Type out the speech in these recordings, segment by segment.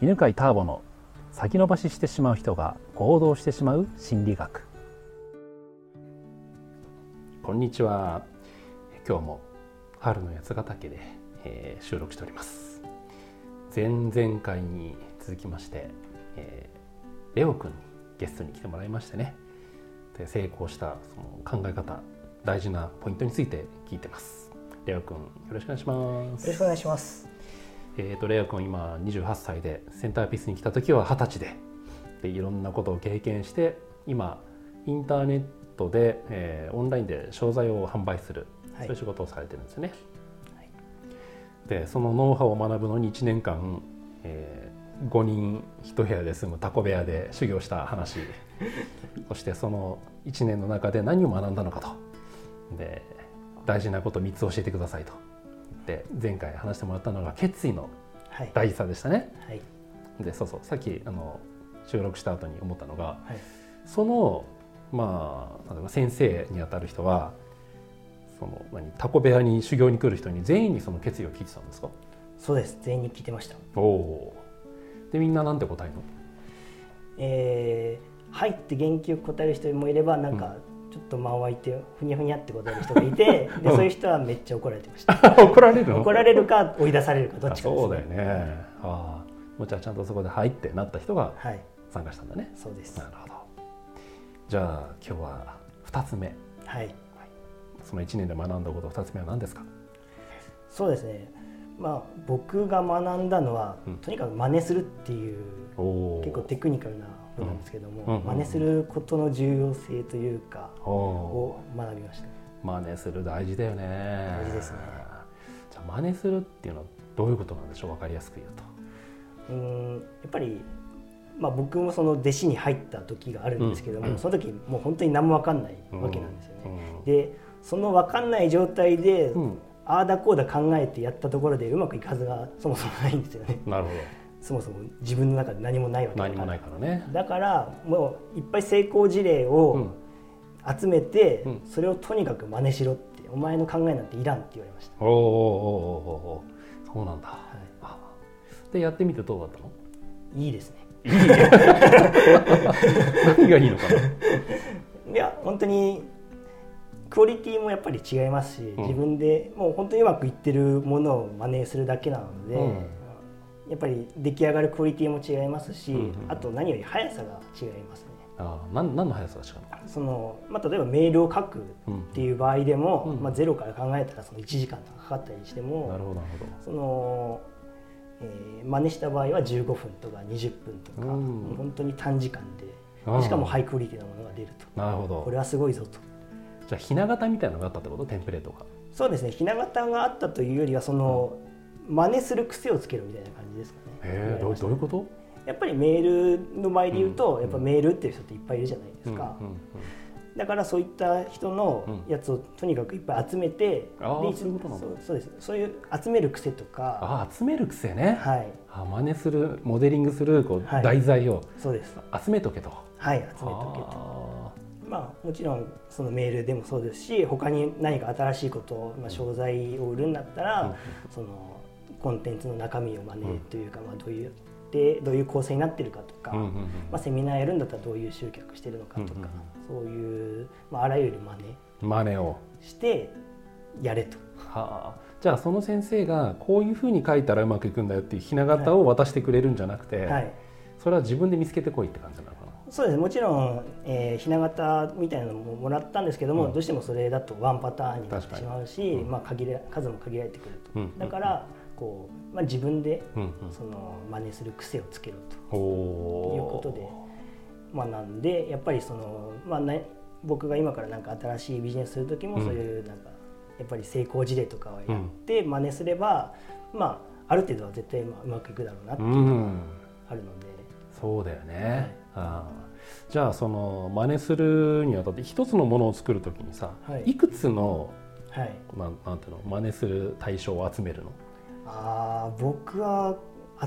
犬飼ターボの先延ばししてしまう人が行動してしまう心理学。こんにちは。今日も春の八ヶ岳で、えー、収録しております。前々回に続きまして、えー、レオくんにゲストに来てもらいましてね。で成功したその考え方大事なポイントについて聞いてます。レオくんよろしくお願いします。よろしくお願いしますえーと、レア君今28歳でセンターピースに来た時は二十歳ででいろんなことを経験して今インターネットで、えー、オンラインで商材を販売する、はい、そういう仕事をされてるんですよね。はい、でそのノウハウを学ぶのに1年間、えー、5人1部屋で住むタコ部屋で修行した話 そしてその1年の中で何を学んだのかとで大事なこと3つ教えてくださいと。って前回話してもらったのが決意の大事さでしたね。はい、でそうそうさっきあの収録した後に思ったのが、はい、そのまあ例えば先生にあたる人はその何タコ部屋に修行に来る人に全員にその決意を聞いてたんですか？そうです。全員に聞いてました。おおでみんななんて答えるの？えー、はいって元気よく答える人もいればなんか、ちょっと間を空いてふにゃふにゃって答える人がいて でそういう人はめっちゃ怒られてました。怒られる怒られるか追い出されるかどっちか、ね、そうだよね。ああ。もうじゃあちゃんとそこで入ってなった人が参加したんだね、はい、そうです。なるほど。じゃあ今日は2つ目。はい、その1年で学んだこと2つ目は何ですか？そうですね。まあ僕が学んだのは、うん、とにかく真似するっていう結構テクニカルなことなんですけども、うんうん、真似することの重要性というかを学びました、真似する大事だよね。大事ですね。じゃあ真似するっていうのはどういうことなんでしょう？分かりやすく言うと。うんやっぱりまあ、僕もその弟子に入った時があるんですけども、うん、その時もう本当に何も分かんないわけなんですよね。うん、でその分かんない状態で、うん、ああだこうだ考えてやったところでうまくいくはずがそもそもないんですよね。なるほどそもそも自分の中で何もないわけだから。何もないからね。だからもういっぱい成功事例を集めて、それをとにかく真似しろってお前の考えなんていらんって言われました。おおおおそうなんだ、はい、でやってみてどうだったの？いいですね。いい何がいいのかな？いや本当にクオリティもやっぱり違いますし、うん、自分でもう本当にうまくいってるものを真似するだけなので、うんやっぱり出来上がるクオリティも違いますし、うんうん、あと何より速さが違いますね。あ何何の速さが違うの？その、まあ、例えばメールを書くっていう場合でも、うん、まあ、ゼロから考えたらその1時間とかかかったりしてもなるほどなるほど。その、えー、真似した場合は15分とか20分とか、うん、本当に短時間でしかもハイクオリティなものが出ると。なるほど。これはすごいぞと。じゃあひな形みたいなのがあったってこと？テンプレートが。そうですね。ひな形があったというよりはその、真似する癖をつけるみたいな感じですかね。えどうどういうこと？やっぱりメールの場合で言うと、うん、やっぱメールっていう人っていっぱいいるじゃないですか。うんうんうん。だからそういった人のやつをとにかくいっぱい集めて、うん、あそういうことそうそうです。そういう集める癖とか。あ集める癖ね。はい。あ真似するモデリングするこう、はい、題材をそうです。集めとけと。はい集めとけと。まあもちろんそのメールでもそうですし他に何か新しいことを、まあ、商材を売るんだったら、うん、そのコンテンツの中身を真似というか、まあ、どういうでどういう構成になってるかとか、まあ、セミナーやるんだったらどういう集客してるのかとか、そういう、まあ、あらゆる真似。真似を。してやれと。はあ、じゃあその先生がこういうふうに書いたらうまくいくんだよっていうひな形を渡してくれるんじゃなくて、はい、それは自分で見つけてこいって感じなのかな？そうです。もちろん、えー、ひな形みたいなのももらったんですけども、うん、どうしてもそれだとワンパターンになってしまうし、うん、まあ、限れ数も限られてくると、うん、だから、こう、まあ、自分でその真似する癖をつけると。いうことで。学んでやっぱりその、まあね、僕が今からなんか新しいビジネスする時もそういうなんかやっぱり成功事例とかをやって真似すれば、まあ、ある程度は絶対まあうまくいくだろうなっていうのがあるので。そうだよね、はい、じゃあその真似するにあたって一つのものを作る時にさ、はい、いくつの、はい、なんなんていうの真似する対象を集めるの？あ僕は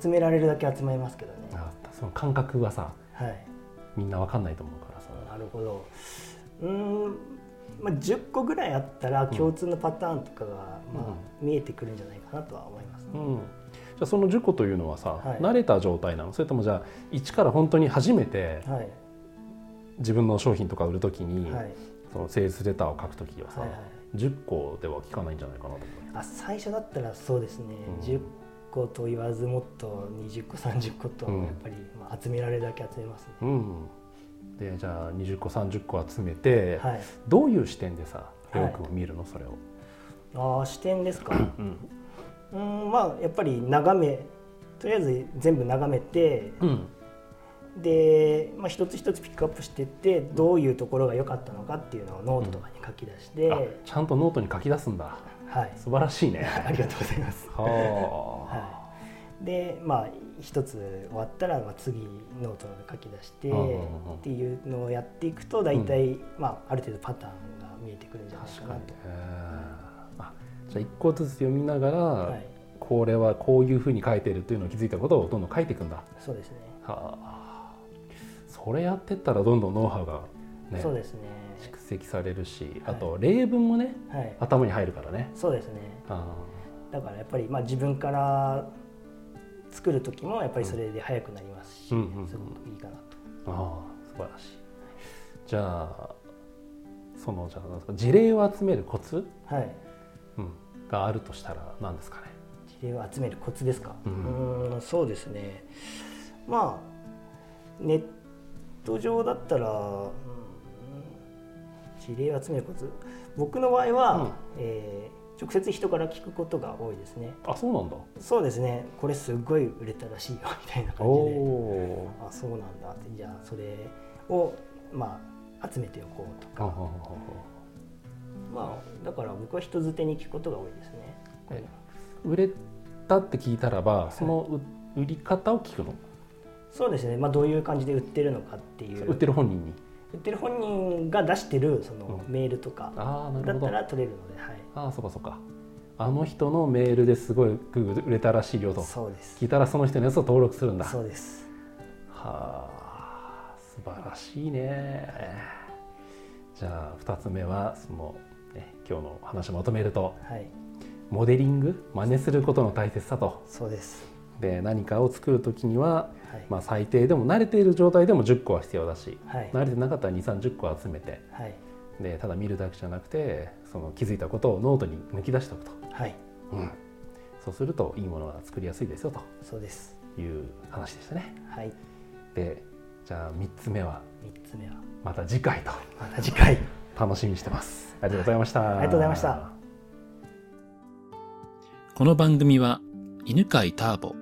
集められるだけ集めますけどね。あその感覚はさ、はい、みんな分かんないと思うからさ。なるほど。うんまあ10個ぐらいあったら共通のパターンとかが、まあ、見えてくるんじゃないかなとは思います、ね、うん、じじゃあその10個というのはさ、はい、慣れた状態なの？それともじゃあ一から本当に初めて、はい、自分の商品とか売るときに、はい、そのセールスレターを書くときはさ、はいはい、10個では聞かないんじゃないかなと思あ最初だったらそうですね、うん、10個と言わずもっと20個30個とやっぱり、まあ、集められるだけ集めますね。うん。でじゃあ20個30個集めて、はい、どういう視点でさレオ君を見るの？それを。ああ視点ですか、うん、うんまあやっぱり眺めとりあえず全部眺めて、うん、で、まあ、一つ一つピックアップしていってどういうところが良かったのかっていうのをノートとかに書き出して、うん、ちゃんとノートに書き出すんだ、はい、素晴らしいね。ありがとうございます。は、はい、でまあ一つ終わったら、まあ、次ノートに書き出してっていうのをやっていくと大体、うん、まあ、ある程度パターンが見えてくるんじゃないかなと。あじゃあ一個ずつ読みながら、はい、これはこういうふうに書いてるっていうのを気づいたことをどんどん書いていくんだ。そうですね。はあそれやってったらどんどんノウハウが、ね、そうですね蓄積されるし、あと例文もね、はい、頭に入るからね。そうですねだからやっぱり、まあ、自分から作る時もやっぱりそれで早くなりますし、すごくいいかなと。ああ素晴らしい。じゃあそのじゃあ事例を集めるコツ、はいうん、があるとしたら何ですかね？事例を集めるコツですか？うん、うんそうですね。まあネット上だったら、うん、事例を集めるコツ。僕の場合は、うん、えー直接人から聞くことが多いですね。あ、そうなんだ。そうですね。これすごい売れたらしいよ みたいな感じで。あ、そうなんだって、じゃあそれをまあ集めておこうとか。まあだから僕は人づてに聞くことが多いですね。売れたって聞いたらば、その売り方を聞くの？そうですね。まあどういう感じで売ってるのかっていう。売ってる本人に？売ってる本人が出してるそのメールとかだったら取れるので、はい、ああそうかそうか。あの人のメールですごい売れたらしいよと。そうです。聞いたらその人のやつを登録するんだ。そうです。はあ素晴らしいね。じゃあ2つ目はその、ね、今日の話をまとめると、はい、モデリング真似することの大切さと。そうですで何かを作る時には、はい、まあ、最低でも慣れている状態でも10個は必要だし、はい、慣れてなかったら2 3 0個集めて、はい、でただ見るだけじゃなくてその気づいたことをノートに抜き出しておくと、はい。うん、そうするといいものが作りやすいですよと。そうです。いう話でしたね。はい、でじゃあ3つ目は？3つ目は？また次回と。また次回。楽しみにしてます。ありがとうございました。ありがとうございました。この番組は犬飼ターボ